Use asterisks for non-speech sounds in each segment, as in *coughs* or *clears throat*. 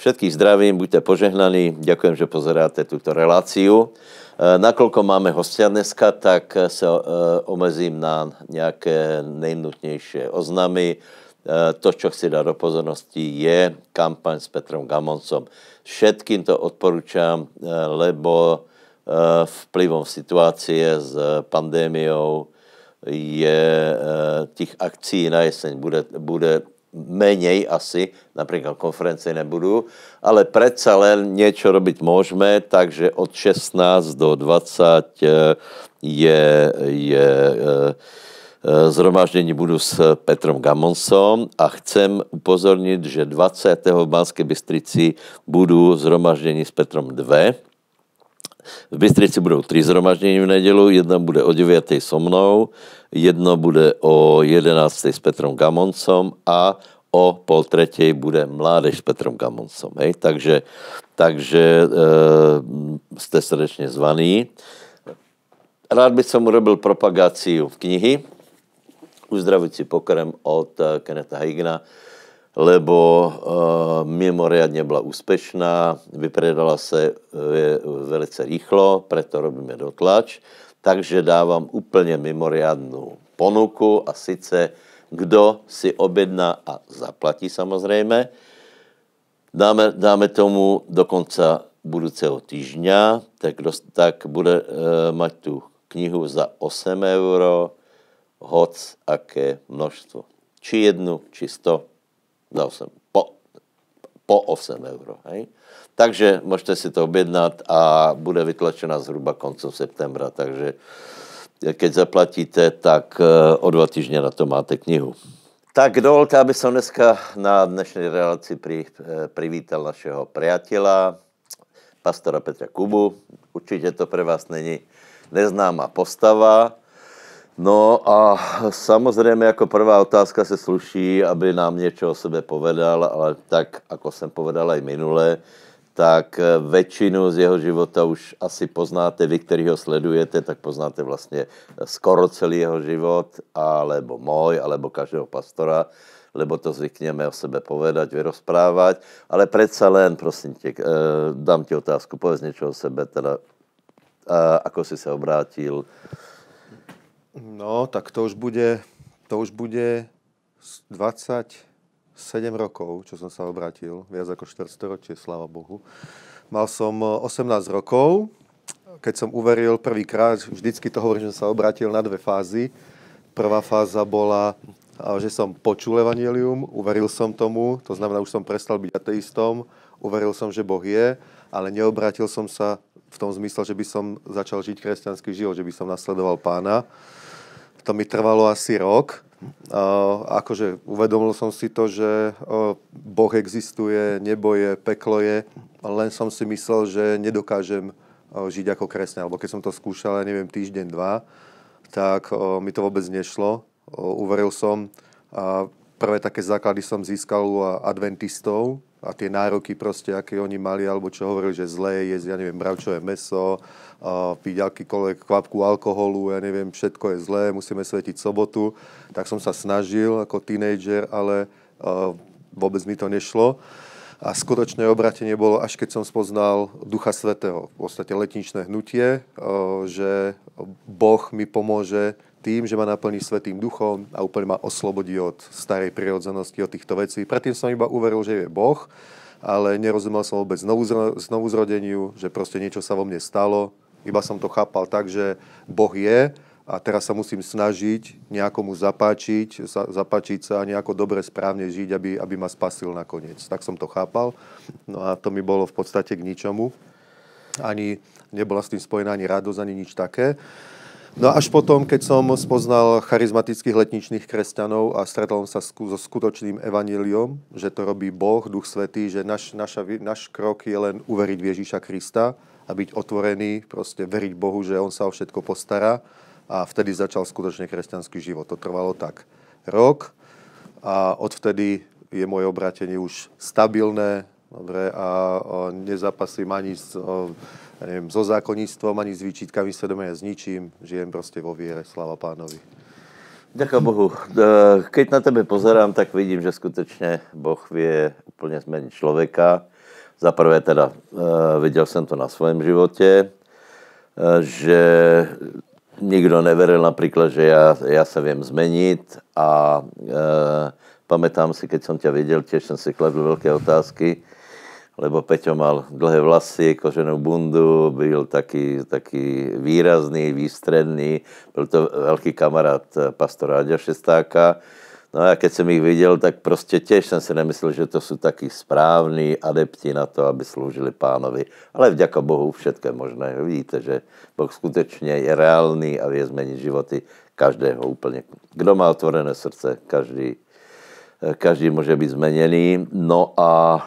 Všetkých zdravím, buďte požehnaní. Ďakujem, že pozeráte túto reláciu. E, nakoľko máme hostia dneska, tak sa e, omezím na nejaké nejnutnejšie oznámy. E, to, čo chci dať do pozornosti, je kampaň s Petrom Gamoncom. Všetkým to odporúčam, lebo vplyvom situácie s pandémiou je tých akcií na jeseň bude, bude menej asi, napríklad konferencie nebudú, ale predsa len niečo robiť môžeme, takže od 16 do 20 eh, je, je eh, eh, zhromaždení budú s Petrom Gamonsom a chcem upozorniť, že 20. v Banskej Bystrici budú zhromaždení s Petrom 2 v Bystrici budou tři zhromaždění v nedělu, jedno bude o 9. so mnou, jedno bude o 11. s Petrom Gamoncom a o pol tretej bude mládež s Petrom Gamoncom. Hej? Takže, takže e, ste srdečne zvaní. Rád by som urobil propagáciu knihy Uzdravujúci pokrem od eh, Keneta Higna lebo uh, mimoriadne bola úspešná, vypredala se uh, velice rýchlo, preto robíme dotlač, takže dávam úplne mimoriadnú ponuku a sice kdo si objedná a zaplatí samozrejme, dáme, dáme tomu do konca budúceho týždňa, tak, tak bude uh, mať tú knihu za 8 euro, hoc aké množstvo. Či jednu, či 100, za 8, po, po 8 eur. Hej? Takže môžete si to objednať a bude vytlačená zhruba koncom septembra. Takže keď zaplatíte, tak e, o dva týždne na to máte knihu. Tak dovolte, aby som dneska na dnešnej relácii pri, e, privítal našeho priateľa, pastora Petra Kubu. Určite to pre vás není neznáma postava. No a samozřejmě jako prvá otázka se sluší, aby nám něco o sebe povedal, ale tak, ako jsem povedal aj minule, tak väčšinu z jeho života už asi poznáte, vy, ktorí ho sledujete, tak poznáte vlastně skoro celý jeho život, alebo môj, alebo každého pastora, lebo to zvykneme o sebe povedať, vyrozprávať, ale predsa len, prosím tě, eh, dám ti otázku, povedz niečo o sebe, teda, eh, ako si se obrátil, No, tak to už bude, to už bude 27 rokov, čo som sa obratil, viac ako 400 ročie, sláva Bohu. Mal som 18 rokov, keď som uveril prvýkrát, vždycky to hovorím, že som sa obratil na dve fázy. Prvá fáza bola, že som počul evanelium, uveril som tomu, to znamená, už som prestal byť ateistom, uveril som, že Boh je, ale neobratil som sa v tom zmysle, že by som začal žiť kresťanský život, že by som nasledoval pána. To mi trvalo asi rok. Uh, akože uvedomil som si to, že uh, Boh existuje, nebo je, peklo je, len som si myslel, že nedokážem uh, žiť ako kresťan. Alebo keď som to skúšal, ja neviem, týždeň, dva, tak uh, mi to vôbec nešlo. Uh, uveril som, uh, prvé také základy som získal u adventistov, a tie nároky proste, aké oni mali, alebo čo hovorili, že zlé je ja neviem, bravčové meso, uh, piť akýkoľvek kvapku alkoholu, ja neviem, všetko je zlé, musíme svetiť sobotu. Tak som sa snažil ako tínejdžer, ale uh, vôbec mi to nešlo. A skutočné obratenie bolo, až keď som spoznal Ducha Svetého, v podstate letničné hnutie, uh, že Boh mi pomôže tým, že ma naplní Svetým duchom a úplne ma oslobodí od starej prirodzenosti, od týchto vecí. Predtým som iba uveril, že je Boh, ale nerozumel som vôbec znovu, znovu zrodeniu, že proste niečo sa vo mne stalo. Iba som to chápal tak, že Boh je a teraz sa musím snažiť nejakomu zapáčiť, zapáčiť sa a nejako dobre, správne žiť, aby, aby ma spasil nakoniec. Tak som to chápal. No a to mi bolo v podstate k ničomu. Ani nebola s tým spojená ani radosť, ani nič také. No až potom, keď som spoznal charizmatických letničných kresťanov a stretol sa so skutočným evaníliom, že to robí Boh, Duch Svetý, že náš, naša, náš krok je len uveriť v Ježíša Krista a byť otvorený, proste veriť Bohu, že On sa o všetko postará. A vtedy začal skutočne kresťanský život. To trvalo tak rok a odvtedy je moje obratenie už stabilné, dobre, a nezapasím ani s ja neviem, so zákonníctvom, ani s výčitkami svedomia, s ničím. Žijem proste vo viere. Sláva pánovi. Ďakujem Bohu. Keď na tebe pozerám, tak vidím, že skutečne Boh vie úplne zmeniť človeka. Za prvé teda viděl jsem to na svém životě, že nikdo neveril napríklad, že ja, ja sa viem zmeniť a e, pamätám si, keď som ťa videl, tiež som si kladl veľké otázky, lebo Peťo mal dlhé vlasy, koženou bundu, byl taký, taký výrazný, výstredný, byl to veľký kamarát pastora Aďa Šestáka, No a keď som ich videl, tak prostě tiež som si nemyslel, že to sú takí správni adepti na to, aby slúžili pánovi. Ale vďaka Bohu všetko je možné. Vidíte, že Boh skutečne je reálny a vie zmeniť životy každého úplne. Kdo má otvorené srdce, každý, každý môže byť zmenený. No a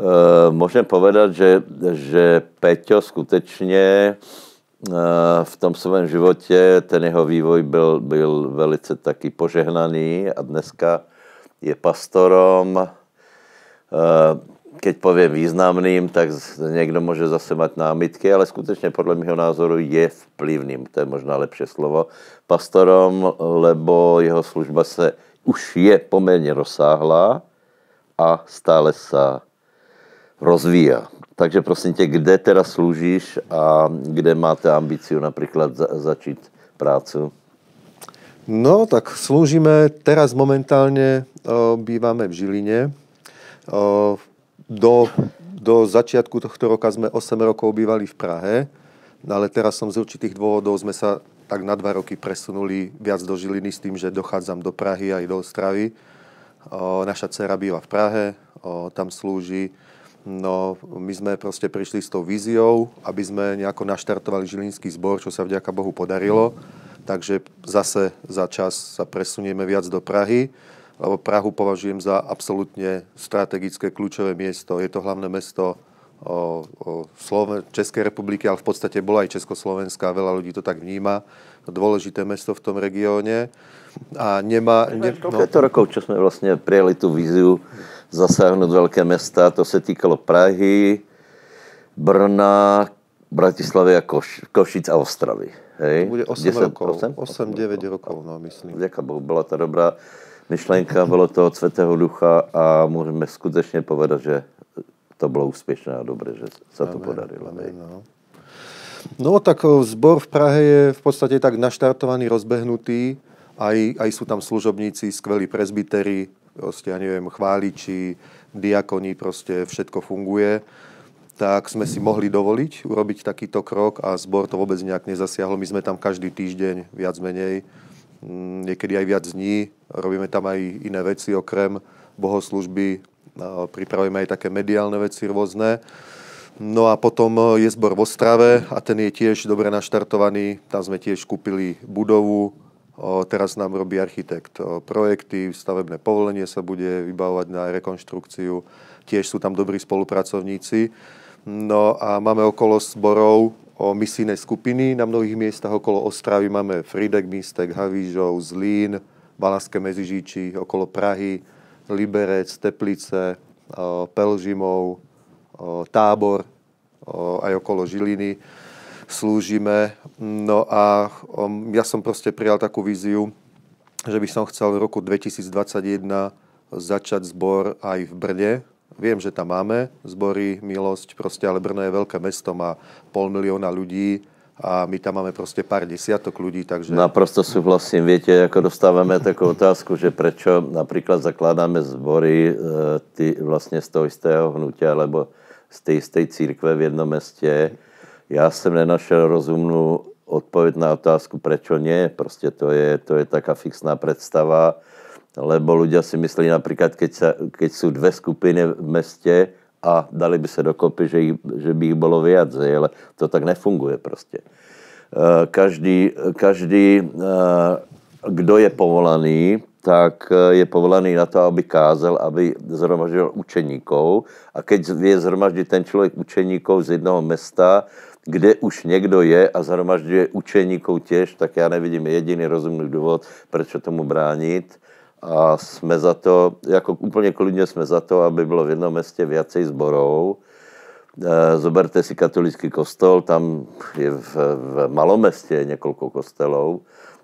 e, môžem povedať, že, že Peťo skutečne v tom svém životě ten jeho vývoj byl, byl velice taky požehnaný a dneska je pastorom. Keď poviem významným, tak někdo může zase mať námitky, ale skutečně podle mého názoru je vplyvným, to je možná lepší slovo, pastorom, lebo jeho služba se už je poměrně rozsáhlá a stále se rozvíja. Takže prosím tě, kde teda slúžíš a kde máte ambíciu napríklad za, začít prácu? No, tak slúžime teraz momentálne, o, bývame v Žiline. O, do, do začiatku tohto roka sme 8 rokov bývali v Prahe, no ale teraz som z určitých dôvodov sme sa tak na dva roky presunuli viac do Žiliny s tým, že dochádzam do Prahy aj do Ostravy. O, naša dcera býva v Prahe, o, tam slúži No, my sme proste prišli s tou víziou, aby sme nejako naštartovali Žilinský zbor, čo sa vďaka Bohu podarilo. Takže zase za čas sa presunieme viac do Prahy, lebo Prahu považujem za absolútne strategické kľúčové miesto. Je to hlavné mesto o, o Sloven- Českej republiky, ale v podstate bola aj Československá, veľa ľudí to tak vníma. Dôležité mesto v tom regióne. A nemá... Ne, no, to rokov, čo sme vlastne prijeli tú víziu, zasáhnout velké města. To se týkalo Prahy, Brna, Bratislavy a Koš, Košic a Ostravy. Hej? Bude 8 10, rokov, 8, 8 9 rokov, no myslím. Vďaka Bohu, byla to dobrá myšlenka, bylo to od Svetého Ducha a můžeme skutečně povedat, že to bylo úspěšné a dobré, že se to podarilo. Amen, no. No tak zbor v Prahe je v podstate tak naštartovaný, rozbehnutý. Aj, aj sú tam služobníci, skvelí prezbitery, proste, ja neviem, chváliči, diakoni, proste všetko funguje, tak sme si mohli dovoliť urobiť takýto krok a zbor to vôbec nejak nezasiahlo. My sme tam každý týždeň, viac menej, mm, niekedy aj viac dní. Robíme tam aj iné veci okrem bohoslužby, pripravujeme aj také mediálne veci rôzne. No a potom je zbor v Ostrave a ten je tiež dobre naštartovaný. Tam sme tiež kúpili budovu, teraz nám robí architekt projekty, stavebné povolenie sa bude vybavovať na rekonštrukciu. Tiež sú tam dobrí spolupracovníci. No a máme okolo zborov o misijné skupiny na mnohých miestach. Okolo Ostravy máme Fridek, Místek, Havížov, Zlín, Valaské Mezižíči, okolo Prahy, Liberec, Teplice, Pelžimov, Tábor, aj okolo Žiliny slúžime. No a ja som proste prijal takú víziu, že by som chcel v roku 2021 začať zbor aj v Brne. Viem, že tam máme zbory, milosť, proste, ale Brno je veľké mesto, má pol milióna ľudí a my tam máme proste pár desiatok ľudí, takže... Naprosto súhlasím. Viete, ako dostávame takú otázku, že prečo napríklad zakladáme zbory e, ty, vlastne z toho istého hnutia, alebo z tej istej církve v jednom meste, já jsem nenašel rozumnou odpověď na otázku, prečo nie. Prostě to je, to je taká fixná predstava, lebo ľudia si myslí napríklad, keď, sa, keď sú dve skupiny v meste a dali by sa dokopy, že, ich, že by ich bolo viac, ale to tak nefunguje prostě. Eh, každý, každý eh, kdo je povolaný, tak eh, je povolaný na to, aby kázal, aby zhromaždil učeníkov. A keď je zhromaždit ten člověk učeníkov z jednoho mesta, kde už někdo je a zhromažďuje učeníkov těž, tak já nevidím jediný rozumný důvod, proč tomu bránit. A jsme za to, jako úplně klidně jsme za to, aby bylo v jednom městě viacej zborov. E, zoberte si katolický kostol, tam je v, v malom městě několik kostelů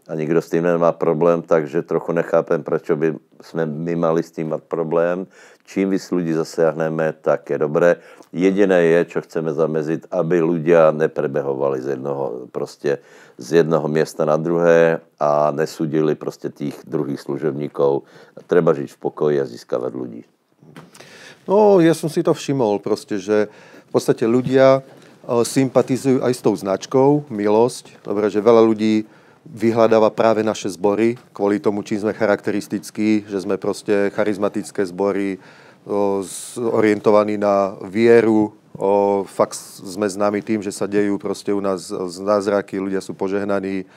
a nikdo s tím nemá problém, takže trochu nechápem, proč by jsme my mali s tím mít problém. Čím víc lidí zasiahneme, tak je dobré. Jediné je, čo chceme zamezit, aby ľudia neprebehovali z jednoho, prostě z jednoho města na druhé a nesudili prostě tých druhých služebníkov. Treba žiť v pokoji a získavať ľudí. No, ja som si to všimol proste, že v podstate ľudia eh, sympatizujú aj s tou značkou Milosť. Dobre, že veľa ľudí vyhľadáva práve naše zbory kvôli tomu, čím sme charakteristickí, že sme proste charizmatické zbory, orientovaní na vieru, o, fakt sme známi tým, že sa dejú proste u nás zázraky, ľudia sú požehnaní,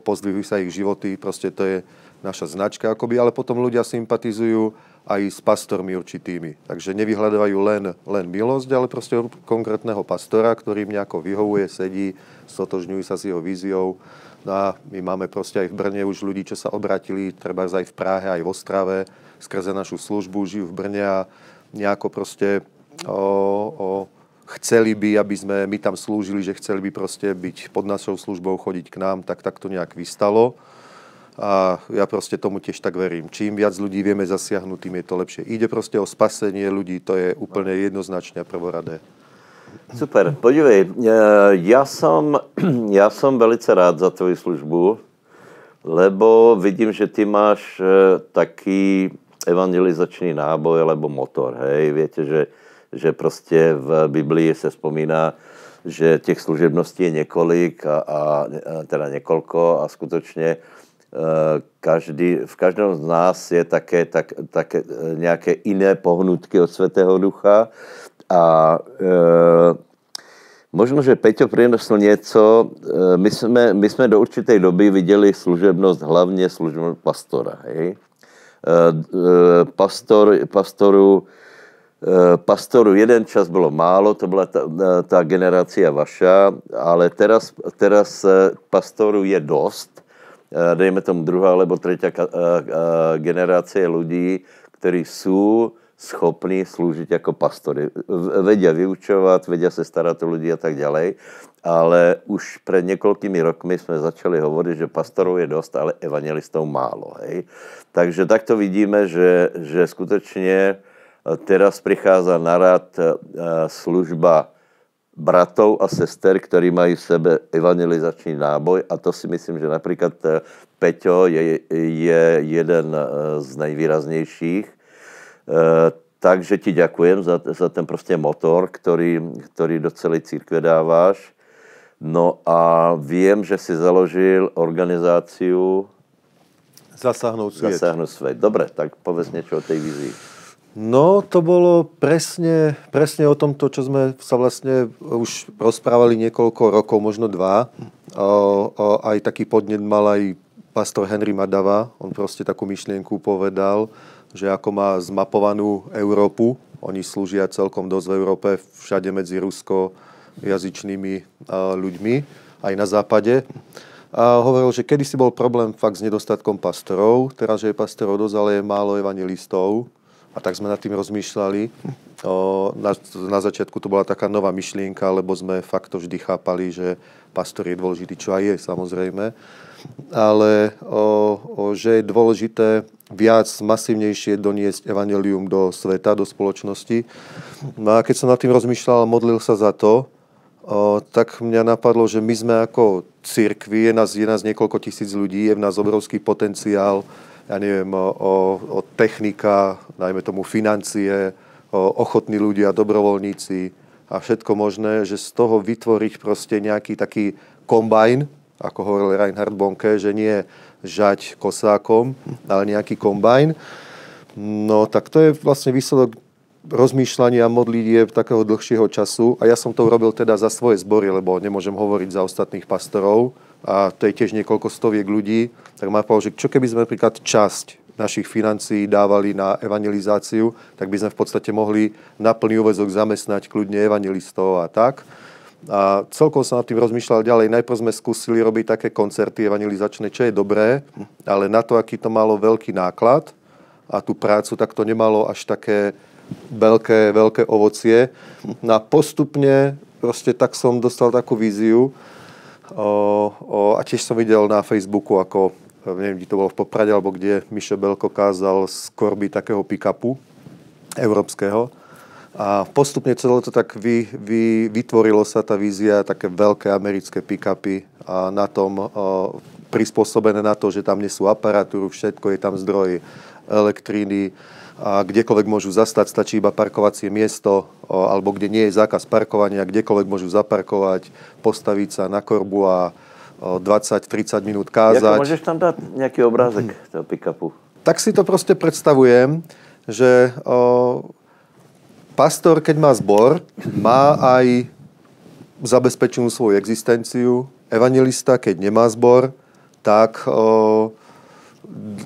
pozdvihujú sa ich životy, proste to je naša značka akoby, ale potom ľudia sympatizujú aj s pastormi určitými. Takže nevyhľadávajú len, len milosť, ale proste konkrétneho pastora, ktorý im nejako vyhovuje, sedí, stotožňujú sa s jeho víziou. A my máme proste aj v Brne už ľudí, čo sa obratili, treba aj v Prahe, aj v Ostrave, skrze našu službu, žijú v Brne a nejako proste o, o, chceli by, aby sme my tam slúžili, že chceli by proste byť pod našou službou, chodiť k nám, tak tak to nejak vystalo. A ja proste tomu tiež tak verím. Čím viac ľudí vieme zasiahnuť, tým je to lepšie. Ide proste o spasenie ľudí, to je úplne jednoznačne prvoradé. Super, podívej, e, ja som, ja som velice rád za tvoju službu, lebo vidím, že ty máš e, taký evangelizačný náboj alebo motor, hej, viete, že, že prostě v Biblii se vzpomíná, že těch služebností je několik a, a teda několko a skutečně Eh, každý, v každém z nás je také, tak, také eh, nějaké jiné pohnutky od Svatého Ducha a e, možno, že Peťo přinesl něco, e, my, jsme, my jsme do určité doby viděli služebnost, hlavně služebnost pastora. Hej? E, e, pastor, pastoru, pastoru jeden čas bylo málo, to byla ta, ta generácia vaša, ale teraz, teraz pastoru je dost dejme tomu druhá alebo tretia generácie ľudí, ktorí sú schopní slúžiť ako pastory. Vedia vyučovať, vedia sa starať o ľudí a tak ďalej, ale už pred niekoľkými rokmi sme začali hovoriť, že pastorov je dosť, ale evangelistov málo. Hej? Takže takto vidíme, že, že skutečne teraz prichádza na rad služba bratov a sester, ktorí majú v sebe evangelizačný náboj a to si myslím, že napríklad eh, Peťo je, je jeden z nejvýraznějších. Eh, takže ti ďakujem za, za ten prostě motor, ktorý, ktorý do celé církve dáváš. No a viem, že si založil organizáciu Zasáhnout svět. Zasáhnout svět. Dobre, tak povedz niečo o tej vizii. No, to bolo presne, presne o tomto, čo sme sa vlastne už rozprávali niekoľko rokov, možno dva. O, o, aj taký podnet mal aj pastor Henry Madava. On proste takú myšlienku povedal, že ako má zmapovanú Európu, oni slúžia celkom dosť v Európe, všade medzi ruskojazyčnými ľuďmi, aj na západe. A hovoril, že kedysi bol problém fakt s nedostatkom pastorov, teraz, že je pastorov dosť, ale je málo evangelistov. A tak sme nad tým rozmýšľali. O, na, na začiatku to bola taká nová myšlienka, lebo sme fakt to vždy chápali, že pastor je dôležitý, čo aj je samozrejme. Ale o, o, že je dôležité viac, masívnejšie doniesť evanelium do sveta, do spoločnosti. No a keď som nad tým rozmýšľal a modlil sa za to, o, tak mňa napadlo, že my sme ako církvi, je nás, je nás niekoľko tisíc ľudí, je v nás obrovský potenciál, ja neviem, o, o technika, najmä tomu financie, o ochotní ľudia, dobrovoľníci a všetko možné, že z toho vytvoriť proste nejaký taký kombajn, ako hovoril Reinhard Bonke, že nie žať kosákom, ale nejaký kombajn. No tak to je vlastne výsledok rozmýšľania, modlitieb takého dlhšieho času a ja som to urobil teda za svoje zbory, lebo nemôžem hovoriť za ostatných pastorov, a to je tiež niekoľko stoviek ľudí, tak má povedal, že čo keby sme napríklad časť našich financií dávali na evangelizáciu, tak by sme v podstate mohli na plný úvezok zamestnať kľudne evangelistov a tak. A celkom som nad tým rozmýšľal ďalej. Najprv sme skúsili robiť také koncerty evangelizačné, čo je dobré, ale na to, aký to malo veľký náklad a tú prácu, tak to nemalo až také veľké, veľké ovocie. No a postupne proste tak som dostal takú víziu, O, o, a tiež som videl na Facebooku, ako, neviem, kde to bolo v Poprade, alebo kde Mišo Belko kázal z korby takého pick-upu európskeho. A postupne celé to tak vy, vy, vytvorilo sa tá vízia, také veľké americké pick-upy a na tom o, prispôsobené na to, že tam nie sú aparatúru, všetko je tam zdroj elektriny, a kdekoľvek môžu zastať, stačí iba parkovacie miesto, alebo kde nie je zákaz parkovania, kdekoľvek môžu zaparkovať, postaviť sa na korbu a 20-30 minút kázať. Jako môžeš tam dať nejaký obrázek *clears throat* toho pick-upu? Tak si to proste predstavujem, že o, pastor, keď má zbor, má aj zabezpečenú svoju existenciu. Evangelista, keď nemá zbor, tak o,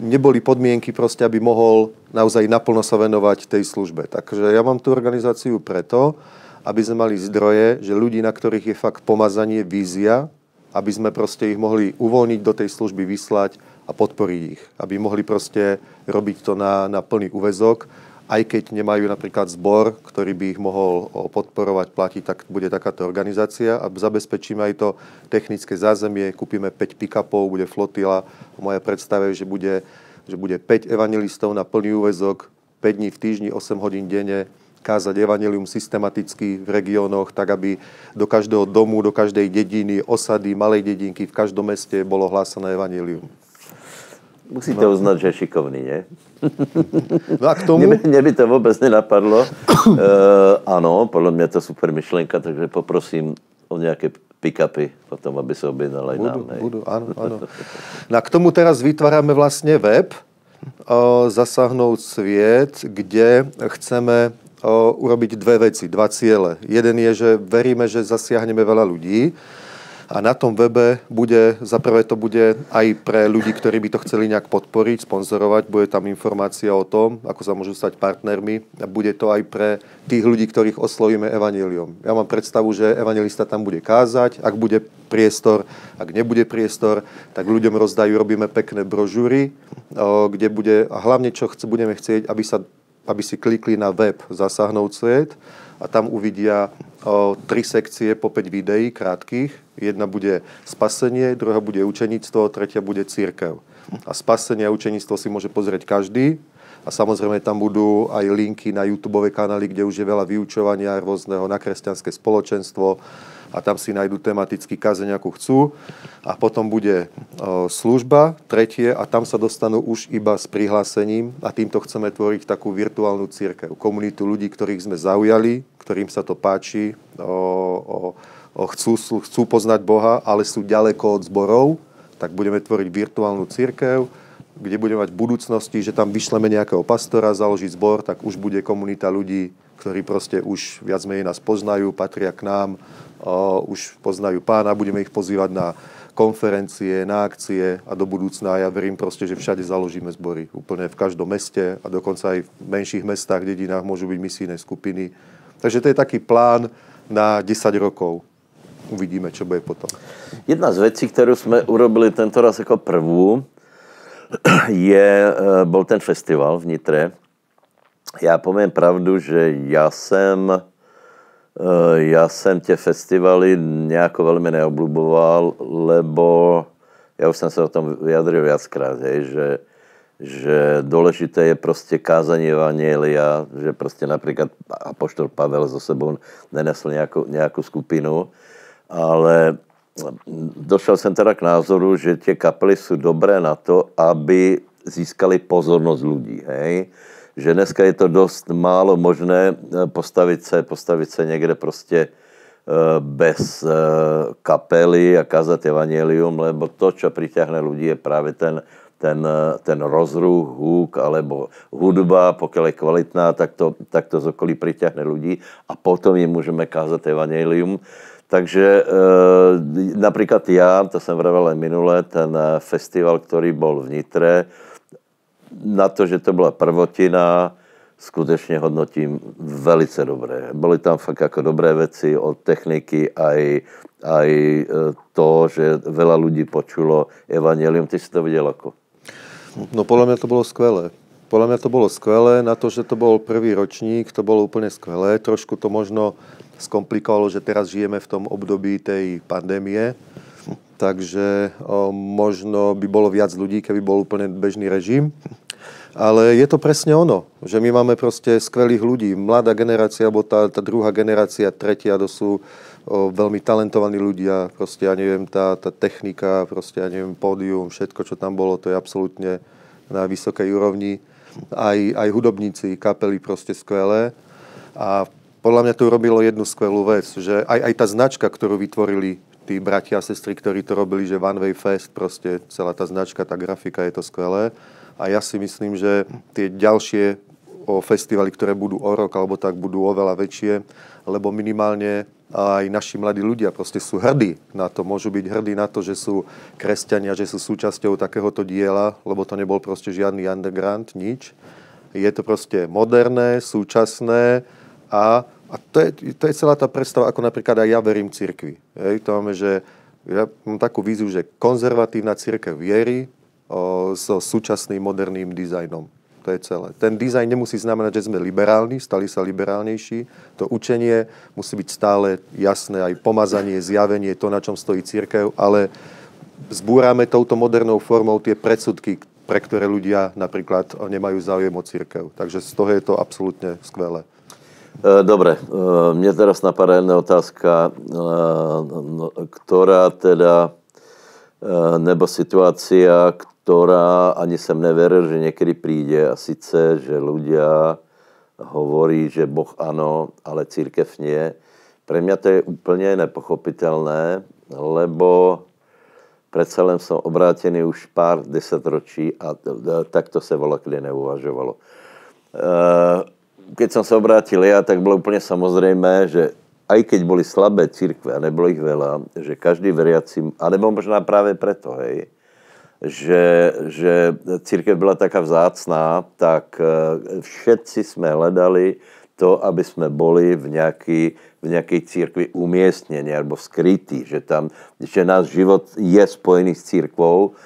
neboli podmienky proste, aby mohol naozaj naplno sa venovať tej službe. Takže ja mám tú organizáciu preto, aby sme mali zdroje, že ľudí, na ktorých je fakt pomazanie, vízia, aby sme proste ich mohli uvoľniť do tej služby, vyslať a podporiť ich. Aby mohli proste robiť to na, na plný úvezok aj keď nemajú napríklad zbor, ktorý by ich mohol podporovať, platiť, tak bude takáto organizácia a zabezpečíme aj to technické zázemie, kúpime 5 pick-upov, bude flotila. Moja predstava je, že bude, že bude 5 evangelistov na plný úvezok, 5 dní v týždni, 8 hodín denne, kázať evanelium systematicky v regiónoch, tak aby do každého domu, do každej dediny, osady, malej dedinky, v každom meste bolo hlásané evanelium. Musíte no. uznať, že je šikovný, nie? No a k tomu... Mne, mne by to vôbec nenapadlo. *coughs* e, áno, podľa mňa to super myšlenka, takže poprosím o nejaké pick-upy potom, aby sa objednal aj budú, nám. Budú, áno, áno. No a k tomu teraz vytvárame vlastne web, o, zasahnúť sviet, kde chceme o, urobiť dve veci, dva ciele. Jeden je, že veríme, že zasiahneme veľa ľudí, a na tom webe bude, za prvé to bude aj pre ľudí, ktorí by to chceli nejak podporiť, sponzorovať, bude tam informácia o tom, ako sa môžu stať partnermi. A bude to aj pre tých ľudí, ktorých oslovíme evaneliom. Ja mám predstavu, že evangelista tam bude kázať, ak bude priestor, ak nebude priestor, tak ľuďom rozdajú, robíme pekné brožúry, kde bude, a hlavne čo chce, budeme chcieť, aby, sa, aby si klikli na web Zasahnúť svet a tam uvidia tri sekcie po 5 videí krátkých. Jedna bude spasenie, druhá bude učeníctvo, tretia bude církev. A spasenie a učeníctvo si môže pozrieť každý. A samozrejme tam budú aj linky na YouTube kanály, kde už je veľa vyučovania rôzneho na kresťanské spoločenstvo, a tam si nájdú tematický kazeň, akú chcú. A potom bude služba, tretie, a tam sa dostanú už iba s prihlásením a týmto chceme tvoriť takú virtuálnu církev. Komunitu ľudí, ktorých sme zaujali, ktorým sa to páči, o, o, o chcú, chcú poznať Boha, ale sú ďaleko od zborov, tak budeme tvoriť virtuálnu církev, kde budeme mať v budúcnosti, že tam vyšleme nejakého pastora, založiť zbor, tak už bude komunita ľudí, ktorí proste už viac menej nás poznajú, patria k nám, už poznajú pána, budeme ich pozývať na konferencie, na akcie a do budúcna ja verím proste, že všade založíme zbory. Úplne v každom meste a dokonca aj v menších mestách, dedinách môžu byť misijné skupiny. Takže to je taký plán na 10 rokov. Uvidíme, čo bude potom. Jedna z vecí, ktorú sme urobili tento raz ako prvú, *clears throat* je, e, bol ten festival v Nitre. Já povím pravdu, že já jsem Eh, já jsem tě festivaly nejako velmi neobluboval, lebo já už jsem se o tom vyjadril viackrát, hej, že, že důležité je prostě kázanie Evangelia, že prostě například Apoštol Pavel so sebou nenesl nějakou, nějakou skupinu, ale došel jsem teda k názoru, že tie kapely jsou dobré na to, aby získali pozornost lidí. Hej? že dneska je to dost málo možné eh, postavit se, postavit se někde prostě eh, bez eh, kapely a kázat evangelium, lebo to, čo priťahne ľudí, je práve ten, ten, ten rozruch, húk alebo hudba, pokiaľ je kvalitná, tak to, tak to z okolí priťahne ľudí a potom im môžeme kázať evangelium. Takže e, napríklad ja, to som vravel aj minule, ten festival, ktorý bol v Nitre, na to, že to byla prvotina, skutečně hodnotím velice dobré. Byly tam fakt jako dobré věci od techniky aj, aj to, že veľa ľudí počulo evangelium. Ty si to viděl ako? No podľa mňa to bolo skvelé. Podľa mňa to bolo skvelé, na to, že to bol prvý ročník, to bolo úplne skvelé. Trošku to možno skomplikovalo, že teraz žijeme v tom období tej pandémie, takže o, možno by bolo viac ľudí, keby bol úplne bežný režim. Ale je to presne ono, že my máme proste skvelých ľudí. Mladá generácia, alebo tá, tá druhá generácia, tretia, to sú veľmi talentovaní ľudia. Proste, ja neviem, tá, tá technika, proste, ja neviem, pódium, všetko, čo tam bolo, to je absolútne na vysokej úrovni. Aj, aj hudobníci, kapely proste skvelé. A podľa mňa to urobilo jednu skvelú vec, že aj, aj tá značka, ktorú vytvorili tí bratia a sestry, ktorí to robili, že One Way Fest, proste celá tá značka, tá grafika, je to skvelé. A ja si myslím, že tie ďalšie o festivaly, ktoré budú o rok alebo tak, budú oveľa väčšie, lebo minimálne aj naši mladí ľudia proste sú hrdí na to, môžu byť hrdí na to, že sú kresťania, že sú súčasťou takéhoto diela, lebo to nebol proste žiadny underground, nič. Je to proste moderné, súčasné a, a to, je, to je celá tá predstava, ako napríklad aj ja verím cirkvi. Hej, to máme, že ja mám takú víziu, že konzervatívna církev viery, so súčasným moderným dizajnom. To je celé. Ten dizajn nemusí znamenať, že sme liberálni, stali sa liberálnejší. To učenie musí byť stále jasné, aj pomazanie, zjavenie, to, na čom stojí církev, ale zbúrame touto modernou formou tie predsudky, pre ktoré ľudia napríklad nemajú záujem o církev. Takže z toho je to absolútne skvelé. E, dobre, e, mne teraz napadá jedna otázka, e, no, ktorá teda, nebo situácia, ktorá ani som neveril, že niekedy príde a sice, že ľudia hovorí, že Boh áno, ale církev nie. Pre mňa to je úplne nepochopiteľné, lebo predsa len som obrátený už pár desatročí a takto sa volakde neuvažovalo. Keď som sa obrátil ja, tak bolo úplne samozrejme, že aj keď boli slabé církve a nebolo ich veľa, že každý veriaci, alebo možná práve preto, hej, že, že církev byla taká vzácná, tak e, všetci jsme hledali to, aby jsme boli v nejaký, v nejakej církvi umiestnení alebo skrytí, že, tam, že náš život je spojený s církvou.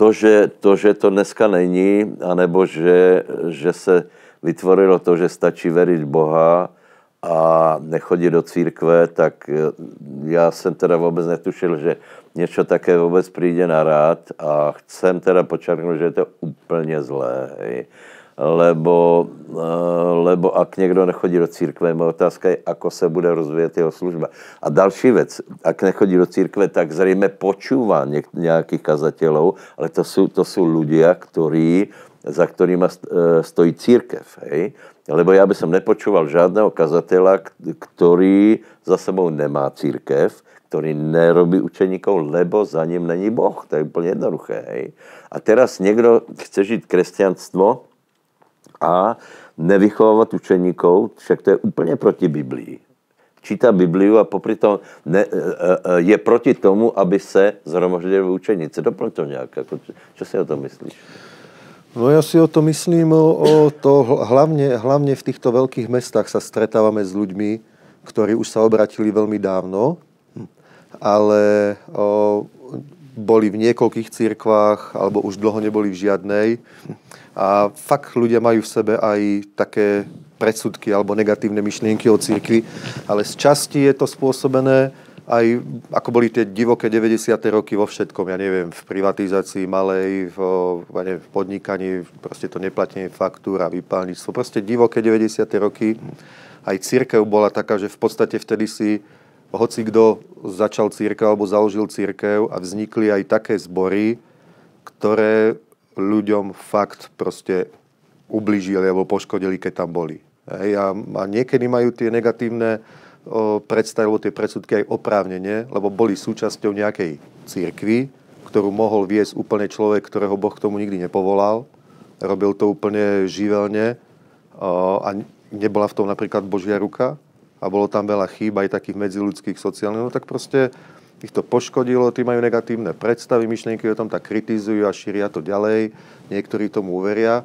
To že, to, že to dneska není, anebo že, že se vytvorilo to, že stačí veriť Boha a nechodit do církve, tak e, já jsem teda vůbec netušil, že niečo také vôbec príde na rád a chcem teda počarknúť, že je to úplne zlé. Hej. Lebo, eh, lebo ak niekto nechodí do církve, moja otázka je, ako sa bude rozvíjať jeho služba. A další vec, ak nechodí do církve, tak zrejme počúva nejakých kazateľov, ale to sú, to sú ľudia, ktorí, za ktorými eh, stojí církev. Hej. Lebo ja by som nepočúval žádného kazateľa, ktorý za sebou nemá církev, ktorý nerobí učeníkov, lebo za ním není Boh. To je úplne jednoduché. Hej. A teraz niekto chce žiť kresťanstvo a nevychovávať učeníkov, však to je úplne proti Biblii. Číta Bibliu a popri tom ne, e, e, je proti tomu, aby se zhromaždili učeníci. Doplň to nejak. Ako, čo si o tom myslíš? No ja si o to myslím, o, to hlavne, hlavne v týchto veľkých mestách sa stretávame s ľuďmi, ktorí už sa obratili veľmi dávno ale o, boli v niekoľkých cirkvách, alebo už dlho neboli v žiadnej. A fakt ľudia majú v sebe aj také predsudky alebo negatívne myšlienky o cirkvi, ale z časti je to spôsobené aj ako boli tie divoké 90. roky vo všetkom, ja neviem, v privatizácii malej, v, neviem, v podnikaní, proste to neplatenie faktúra, vypálnictvo, proste divoké 90. roky. Aj církev bola taká, že v podstate vtedy si hoci kto začal církev alebo založil církev a vznikli aj také zbory, ktoré ľuďom fakt proste ubližili alebo poškodili, keď tam boli. Hej, a, a niekedy majú tie negatívne o, predstavy, tie predsudky aj oprávnenie, lebo boli súčasťou nejakej církvy, ktorú mohol viesť úplne človek, ktorého Boh k tomu nikdy nepovolal. Robil to úplne živelne a nebola v tom napríklad Božia ruka a bolo tam veľa chýb aj takých medziludských sociálnych, no tak proste ich to poškodilo, tí majú negatívne predstavy, myšlienky o tom tak kritizujú a šíria to ďalej, niektorí tomu uveria,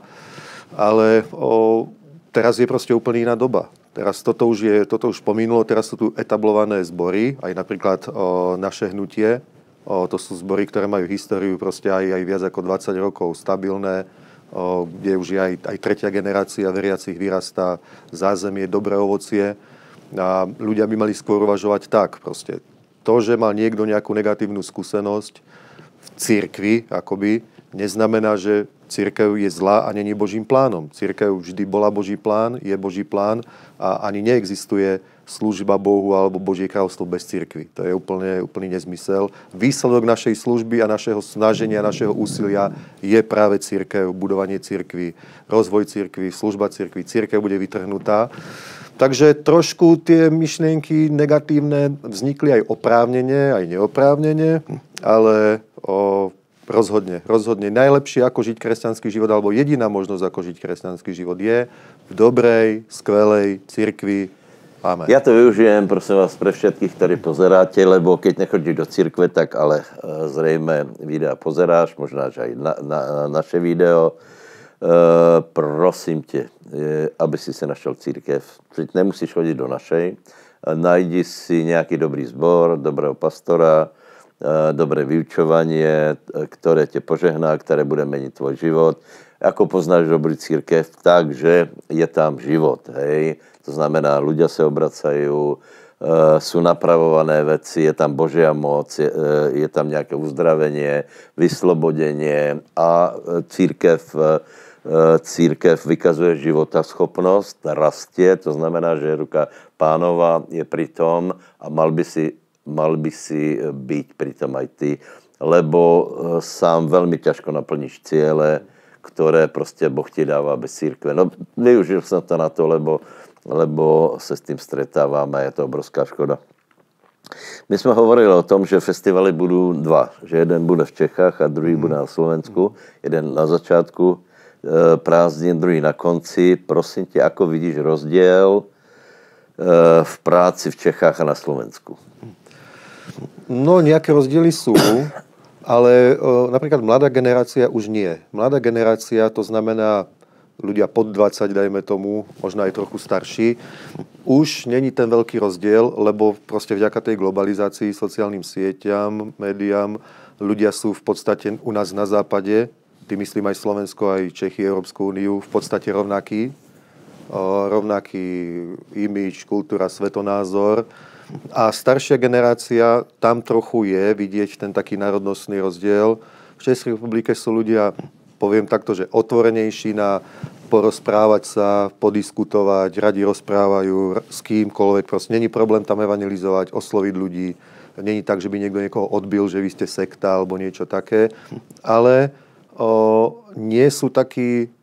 ale o, teraz je proste úplne iná doba. Teraz toto už, je, toto už pominulo, teraz sú tu etablované zbory, aj napríklad o, naše hnutie, o, to sú zbory, ktoré majú históriu proste aj, aj viac ako 20 rokov, stabilné, o, kde už je aj, aj tretia generácia veriacich vyrastá, zázemie, dobré ovocie, a ľudia by mali skôr uvažovať tak, proste. To, že mal niekto nejakú negatívnu skúsenosť v cirkvi, akoby, neznamená, že církev je zlá a není Božím plánom. Církev vždy bola Boží plán, je Boží plán a ani neexistuje služba Bohu alebo Božie kráľovstvo bez církvy. To je úplne, úplný nezmysel. Výsledok našej služby a našeho snaženia, našeho úsilia je práve církev, budovanie církvy, rozvoj církvy, služba církvy. Církev bude vytrhnutá. Takže trošku tie myšlienky negatívne vznikli aj oprávnene, aj neoprávnene, ale o, rozhodne, rozhodne najlepšie ako žiť kresťanský život, alebo jediná možnosť ako žiť kresťanský život je v dobrej, skvelej cirkvi, Amen. Ja to využijem, prosím vás, pre všetkých, ktorí pozeráte, lebo keď nechodíš do cirkve, tak ale e, zrejme videa pozeráš, možná aj na, na, na naše video. E, prosím tě, e, aby si se našel církev. Teď nemusíš chodit do našej. E, najdi si nějaký dobrý zbor, dobrého pastora, dobré vyučovanie, ktoré tě požehná, které bude meniť tvoj život. Ako poznáš dobrý církev? Takže je tam život, hej to znamená, ľudia sa obracajú, e, sú napravované veci, je tam Božia moc, je, je tam nejaké uzdravenie, vyslobodenie a církev, církev vykazuje života schopnosť, rastie, to znamená, že ruka pánova je pri tom a mal by si, mal by si byť pri tom aj ty, lebo sám veľmi ťažko naplníš ciele, ktoré proste Boh ti dáva bez církve. No, využil som to na to, lebo lebo se s tým stretávame a je to obrovská škoda. My jsme hovorili o tom, že festivaly budou dva. Že jeden bude v Čechách a druhý bude na Slovensku. Jeden na začátku e, prázdnin, druhý na konci. Prosím tě, ako vidíš rozdiel e, v práci v Čechách a na Slovensku? No, nejaké rozdiely sú, ale e, napríklad mladá generácia už nie. Mladá generácia, to znamená ľudia pod 20, dajme tomu, možno aj trochu starší, už není ten veľký rozdiel, lebo proste vďaka tej globalizácii, sociálnym sieťam, médiám, ľudia sú v podstate u nás na západe, tým myslím aj Slovensko, aj Čechy, Európsku úniu, v podstate rovnaký. O, rovnaký imič, kultúra, svetonázor. A staršia generácia, tam trochu je vidieť ten taký národnostný rozdiel. V Českej republike sú ľudia poviem takto, že otvorenejší na porozprávať sa, podiskutovať, radi rozprávajú s kýmkoľvek. Proste není problém tam evangelizovať, osloviť ľudí. Není tak, že by niekto niekoho odbil, že vy ste sekta alebo niečo také. Ale o, nie sú takí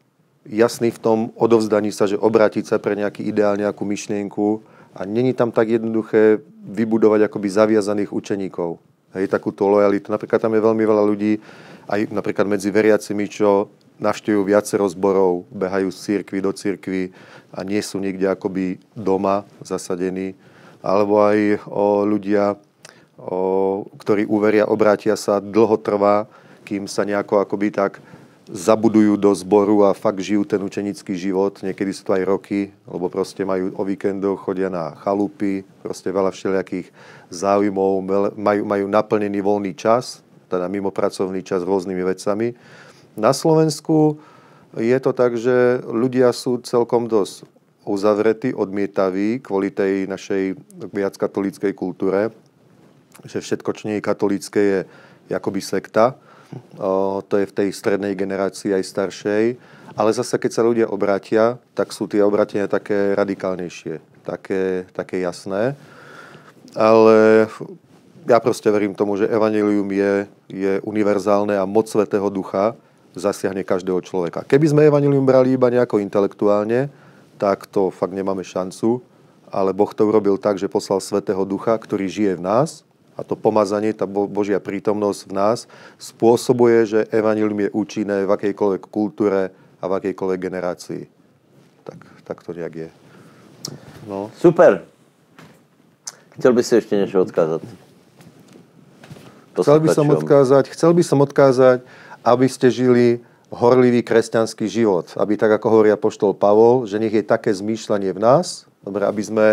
jasní v tom odovzdaní sa, že obrátiť sa pre nejaký ideál, nejakú myšlienku a není tam tak jednoduché vybudovať akoby zaviazaných učeníkov. Hej, takúto lojalitu. Napríklad tam je veľmi veľa ľudí, aj napríklad medzi veriacimi, čo navštevujú viacero zborov, behajú z církvy do církvy a nie sú nikde akoby doma zasadení. Alebo aj o ľudia, o, ktorí uveria, obrátia sa, dlho trvá, kým sa nejako akoby tak zabudujú do zboru a fakt žijú ten učenický život. Niekedy sú to aj roky, lebo proste majú o víkendoch, chodia na chalupy, proste veľa všelijakých záujmov, majú, majú naplnený voľný čas, teda mimo pracovný čas rôznymi vecami. Na Slovensku je to tak, že ľudia sú celkom dosť uzavretí, odmietaví kvôli tej našej viac katolíckej kultúre, že všetko, čo nie je katolícké, je akoby sekta. To je v tej strednej generácii aj staršej. Ale zase, keď sa ľudia obratia, tak sú tie obratenia také radikálnejšie, také, také jasné. Ale ja proste verím tomu, že evanelium je, je univerzálne a moc Svetého Ducha zasiahne každého človeka. Keby sme evanelium brali iba nejako intelektuálne, tak to fakt nemáme šancu, ale Boh to urobil tak, že poslal Svetého Ducha, ktorý žije v nás a to pomazanie, tá Božia prítomnosť v nás spôsobuje, že evanilium je účinné v akejkoľvek kultúre a v akejkoľvek generácii. Tak, tak to nejak je. No. Super. Chcel by si ešte niečo odkázať? Chcel by som odkázať, chcel by som odkázať, aby ste žili horlivý kresťanský život. Aby tak, ako hovorí apoštol Pavol, že nech je také zmýšľanie v nás, dobre, aby sme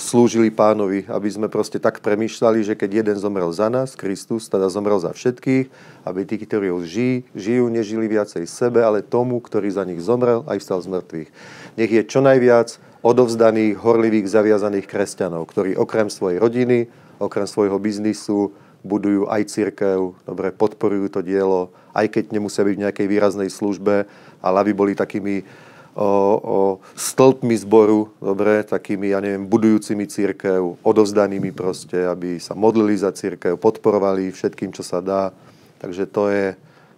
slúžili pánovi, aby sme proste tak premýšľali, že keď jeden zomrel za nás, Kristus, teda zomrel za všetkých, aby tí, ktorí ho ži, žijú, nežili viacej sebe, ale tomu, ktorý za nich zomrel, aj vstal z mŕtvych. Nech je čo najviac odovzdaných, horlivých, zaviazaných kresťanov, ktorí okrem svojej rodiny, okrem svojho biznisu budujú aj církev, dobre, podporujú to dielo, aj keď nemusia byť v nejakej výraznej službe, ale aby boli takými o, o stĺpmi zboru, dobre, takými, ja neviem, budujúcimi církev, odovzdanými proste, aby sa modlili za církev, podporovali všetkým, čo sa dá. Takže to je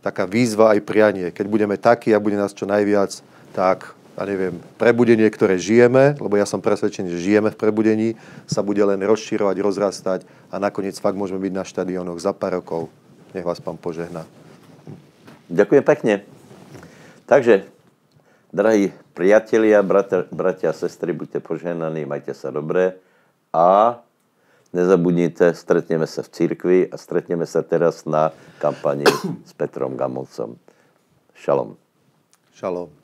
taká výzva aj prianie. Keď budeme takí a bude nás čo najviac, tak a neviem, prebudenie, ktoré žijeme, lebo ja som presvedčený, že žijeme v prebudení, sa bude len rozširovať, rozrastať a nakoniec fakt môžeme byť na štadionoch za pár rokov. Nech vás pán požehná. Ďakujem pekne. Takže, drahí priatelia, bratia, bratia a sestry, buďte požehnaní, majte sa dobré a nezabudnite, stretneme sa v cirkvi a stretneme sa teraz na kampani s Petrom Gamovcom. Šalom. Šalom.